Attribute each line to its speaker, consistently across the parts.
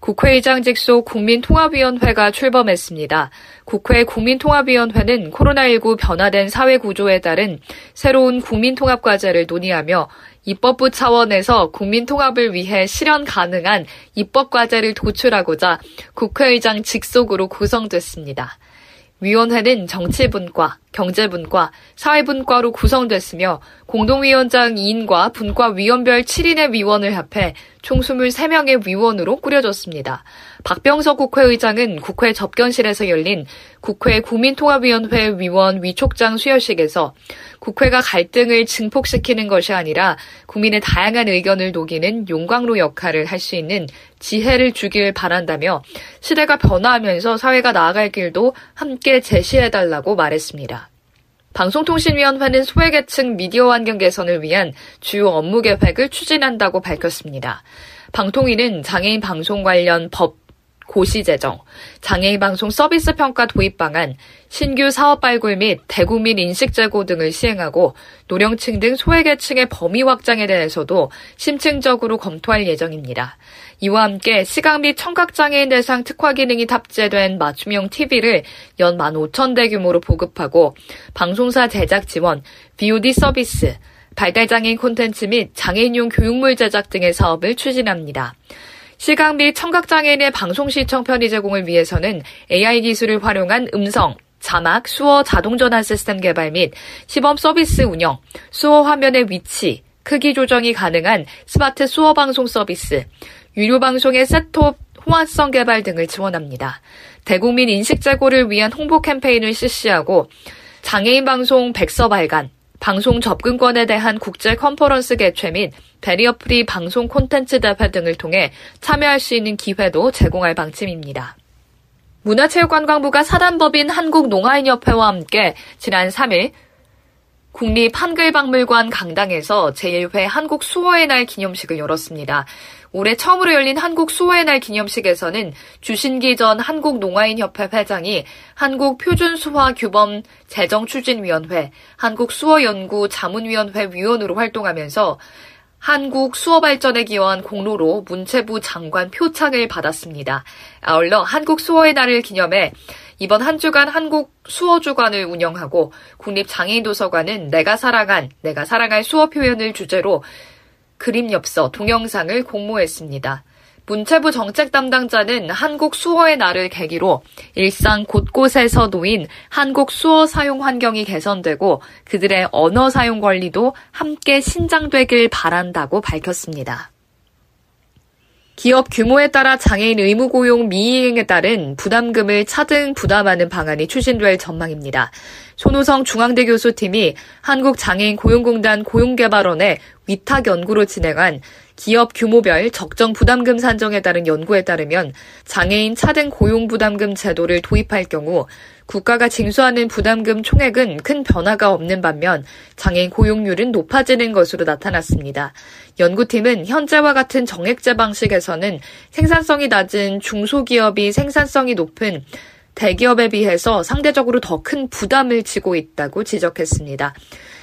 Speaker 1: 국회의장 직속 국민통합위원회가 출범했습니다. 국회 국민통합위원회는 코로나19 변화된 사회 구조에 따른 새로운 국민통합 과제를 논의하며 입법부 차원에서 국민통합을 위해 실현 가능한 입법 과제를 도출하고자 국회의장 직속으로 구성됐습니다. 위원회는 정치분과, 경제분과, 사회분과로 구성됐으며 공동위원장 2인과 분과 위원별 7인의 위원을 합해 총 23명의 위원으로 꾸려졌습니다. 박병석 국회의장은 국회 접견실에서 열린 국회 국민통합위원회 위원 위촉장 수여식에서 국회가 갈등을 증폭시키는 것이 아니라 국민의 다양한 의견을 녹이는 용광로 역할을 할 수 있는 지혜를 주길 바란다며 시대가 변화하면서 사회가 나아갈 길도 함께 제시해달라고 말했습니다. 방송통신위원회는 소외계층 미디어 환경 개선을 위한 주요 업무 계획을 추진한다고 밝혔습니다. 방통위는 장애인 방송 관련 법 고시 제정, 장애인 방송 서비스 평가 도입 방안, 신규 사업 발굴 및 대국민 인식 제고 등을 시행하고 노령층 등 소외계층의 범위 확장에 대해서도 심층적으로 검토할 예정입니다. 이와 함께 시각 및 청각장애인 대상 특화 기능이 탑재된 맞춤형 TV를 연 15,000대 규모로 보급하고 방송사 제작 지원, VOD 서비스, 발달장애인 콘텐츠 및 장애인용 교육물 제작 등의 사업을 추진합니다. 시각 및 청각장애인의 방송 시청 편의 제공을 위해서는 AI 기술을 활용한 음성, 자막, 수어 자동 전환 시스템 개발 및 시범 서비스 운영, 수어 화면의 위치, 크기 조정이 가능한 스마트 수어 방송 서비스, 유료 방송의 셋톱 호환성 개발 등을 지원합니다. 대국민 인식 제고를 위한 홍보 캠페인을 실시하고 장애인 방송 백서 발간, 방송 접근권에 대한 국제 컨퍼런스 개최 및 barrier free 방송 콘텐츠 대회 등을 통해 참여할 수 있는 기회도 제공할 방침입니다. 문화체육관광부가 사단법인 한국농아인협회와 함께 지난 3일 국립 한글박물관 강당에서 제1회 한국 수어의 날 기념식을 열었습니다. 올해 처음으로 열린 한국 수어의 날 기념식에서는 주신기 전 한국농아인협회 회장이 한국표준수화규범 재정추진위원회, 한국수어연구 자문위원회 위원으로 활동하면서 한국 수어 발전에 기여한 공로로 문체부 장관 표창을 받았습니다. 아울러 한국 수어의 날을 기념해 이번 한 주간 한국 수어 주간을 운영하고 국립 장애인 도서관은 내가 사랑한, 내가 사랑할 수어 표현을 주제로 그림 엽서, 동영상을 공모했습니다. 문체부 정책 담당자는 한국 수어의 날을 계기로 일상 곳곳에서 놓인 한국 수어 사용 환경이 개선되고 그들의 언어 사용 권리도 함께 신장되길 바란다고 밝혔습니다. 기업 규모에 따라 장애인 의무 고용 미이행에 따른 부담금을 차등 부담하는 방안이 추진될 전망입니다. 손호성 중앙대 교수팀이 한국장애인 고용공단 고용개발원의 위탁 연구로 진행한 기업 규모별 적정 부담금 산정에 따른 연구에 따르면 장애인 차등 고용 부담금 제도를 도입할 경우 국가가 징수하는 부담금 총액은 큰 변화가 없는 반면 장애인 고용률은 높아지는 것으로 나타났습니다. 연구팀은 현재와 같은 정액제 방식에서는 생산성이 낮은 중소기업이 생산성이 높은 대기업에 비해서 상대적으로 더 큰 부담을 지고 있다고 지적했습니다.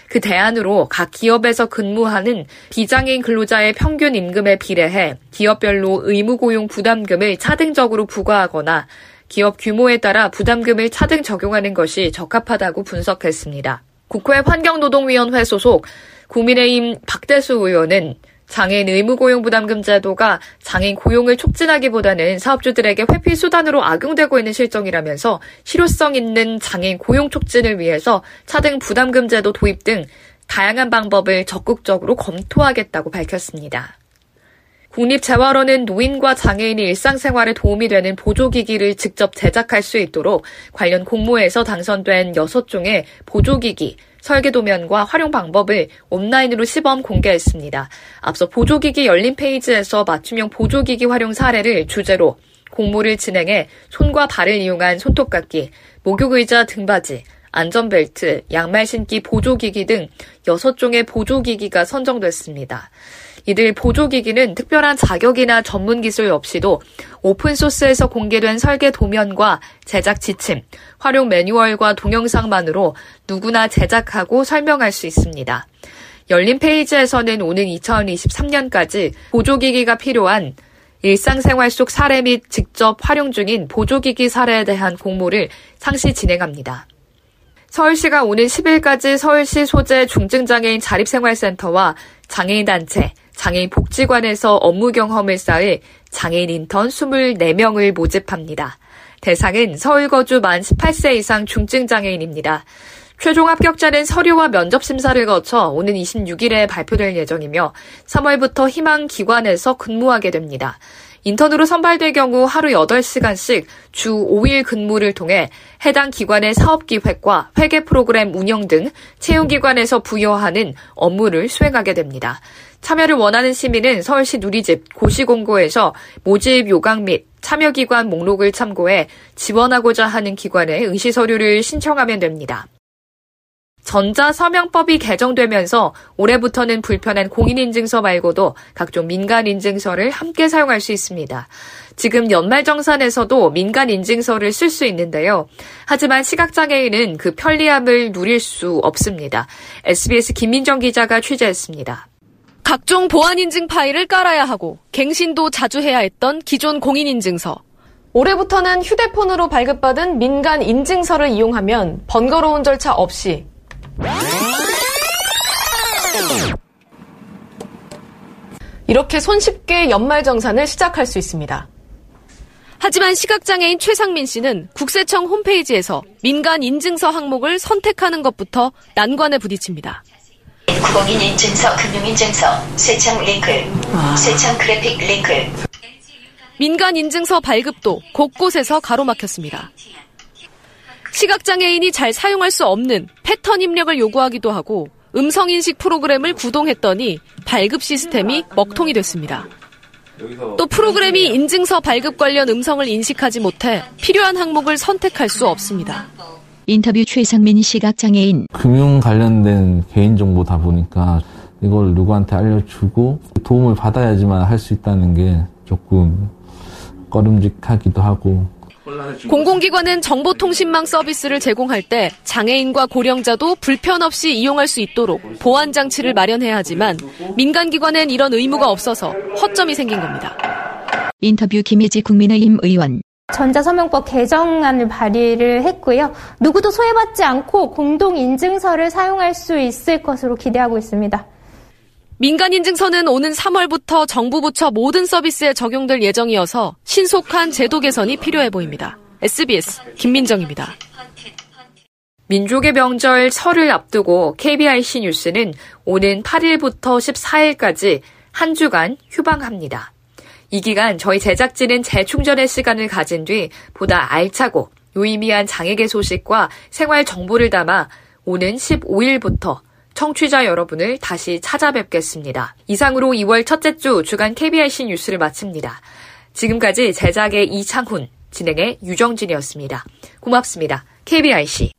Speaker 1: 그 대안으로 각 기업에서 근무하는 비장애인 근로자의 평균 임금에 비례해 기업별로 의무고용 부담금을 차등적으로 부과하거나 기업 규모에 따라 부담금을 차등 적용하는 것이 적합하다고 분석했습니다. 국회 환경노동위원회 소속 국민의힘 박대수 의원은 장애인 의무 고용 부담금 제도가 장애인 고용을 촉진하기보다는 사업주들에게 회피 수단으로 악용되고 있는 실정이라면서 실효성 있는 장애인 고용 촉진을 위해서 차등 부담금 제도 도입 등 다양한 방법을 적극적으로 검토하겠다고 밝혔습니다. 국립재활원은 노인과 장애인이 일상생활에 도움이 되는 보조기기를 직접 제작할 수 있도록 관련 공모에서 당선된 6종의 보조기기, 설계 도면과 활용 방법을 온라인으로 시범 공개했습니다. 앞서 보조기기 열린 페이지에서 맞춤형 보조기기 활용 사례를 주제로 공모를 진행해 손과 발을 이용한 손톱깎이, 목욕의자 등받이, 안전벨트, 양말 신기 보조기기 등 6종의 보조기기가 선정됐습니다. 이들 보조기기는 특별한 자격이나 전문 기술 없이도 오픈소스에서 공개된 설계 도면과 제작 지침, 활용 매뉴얼과 동영상만으로 누구나 제작하고 설명할 수 있습니다. 열린 페이지에서는 오는 2023년까지 보조기기가 필요한 일상생활 속 사례 및 직접 활용 중인 보조기기 사례에 대한 공모를 상시 진행합니다. 서울시가 오는 10일까지 서울시 소재 중증장애인 자립생활센터와 장애인단체, 장애인 복지관에서 업무 경험을 쌓을 장애인 인턴 24명을 모집합니다. 대상은 서울 거주 만 18세 이상 중증 장애인입니다. 최종 합격자는 서류와 면접 심사를 거쳐 오는 26일에 발표될 예정이며 3월부터 희망 기관에서 근무하게 됩니다. 인턴으로 선발될 경우 하루 8시간씩 주 5일 근무를 통해 해당 기관의 사업 기획과 회계 프로그램 운영 등 채용 기관에서 부여하는 업무를 수행하게 됩니다. 참여를 원하는 시민은 서울시 누리집 고시공고에서 모집 요강 및 참여기관 목록을 참고해 지원하고자 하는 기관에 의시서류를 신청하면 됩니다. 전자서명법이 개정되면서 올해부터는 불편한 공인인증서 말고도 각종 민간인증서를 함께 사용할 수 있습니다. 지금 연말정산에서도 민간인증서를 쓸 수 있는데요. 하지만 시각장애인은 그 편리함을 누릴 수 없습니다. SBS 김민정 기자가 취재했습니다.
Speaker 2: 각종 보안인증 파일을 깔아야 하고 갱신도 자주 해야 했던 기존 공인인증서. 올해부터는 휴대폰으로 발급받은 민간 인증서를 이용하면 번거로운 절차 없이 이렇게 손쉽게 연말정산을 시작할 수 있습니다. 하지만 시각장애인 최상민 씨는 국세청 홈페이지에서 민간 인증서 항목을 선택하는 것부터 난관에 부딪힙니다.
Speaker 3: 공인 인증서, 금융 인증서, 세청 링크, 세청 그래픽 링크.
Speaker 2: 민간 인증서 발급도 곳곳에서 가로막혔습니다. 시각장애인이 잘 사용할 수 없는 패턴 입력을 요구하기도 하고 음성인식 프로그램을 구동했더니 발급 시스템이 먹통이 됐습니다. 또 프로그램이 인증서 발급 관련 음성을 인식하지 못해 필요한 항목을 선택할 수 없습니다.
Speaker 4: 인터뷰 최상민 시각장애인.
Speaker 5: 금융 관련된 개인정보다 보니까 이걸 누구한테 알려주고 도움을 받아야지만 할 수 있다는 게 조금 꺼름직하기도 하고
Speaker 2: 공공기관은 정보통신망 서비스를 제공할 때 장애인과 고령자도 불편 없이 이용할 수 있도록 보안 장치를 마련해야 하지만 민간기관엔 이런 의무가 없어서 허점이 생긴 겁니다.
Speaker 4: 인터뷰 김혜지 국민의힘 의원.
Speaker 6: 전자서명법 개정안을 발의를 했고요. 누구도 소외받지 않고 공동인증서를 사용할 수 있을 것으로 기대하고 있습니다.
Speaker 2: 민간인증서는 오는 3월부터 정부 부처 모든 서비스에 적용될 예정이어서 신속한 제도 개선이 필요해 보입니다. SBS 김민정입니다.
Speaker 1: 민족의 명절 설을 앞두고 KBIC 뉴스는 오는 8일부터 14일까지 한 주간 휴방합니다. 이 기간 저희 제작진은 재충전의 시간을 가진 뒤 보다 알차고 유의미한 장애계 소식과 생활 정보를 담아 오는 15일부터 청취자 여러분을 다시 찾아뵙겠습니다. 이상으로 2월 첫째 주 주간 KBIC 뉴스를 마칩니다. 지금까지 제작의 이창훈, 진행의 유정진이었습니다. 고맙습니다. KBIC.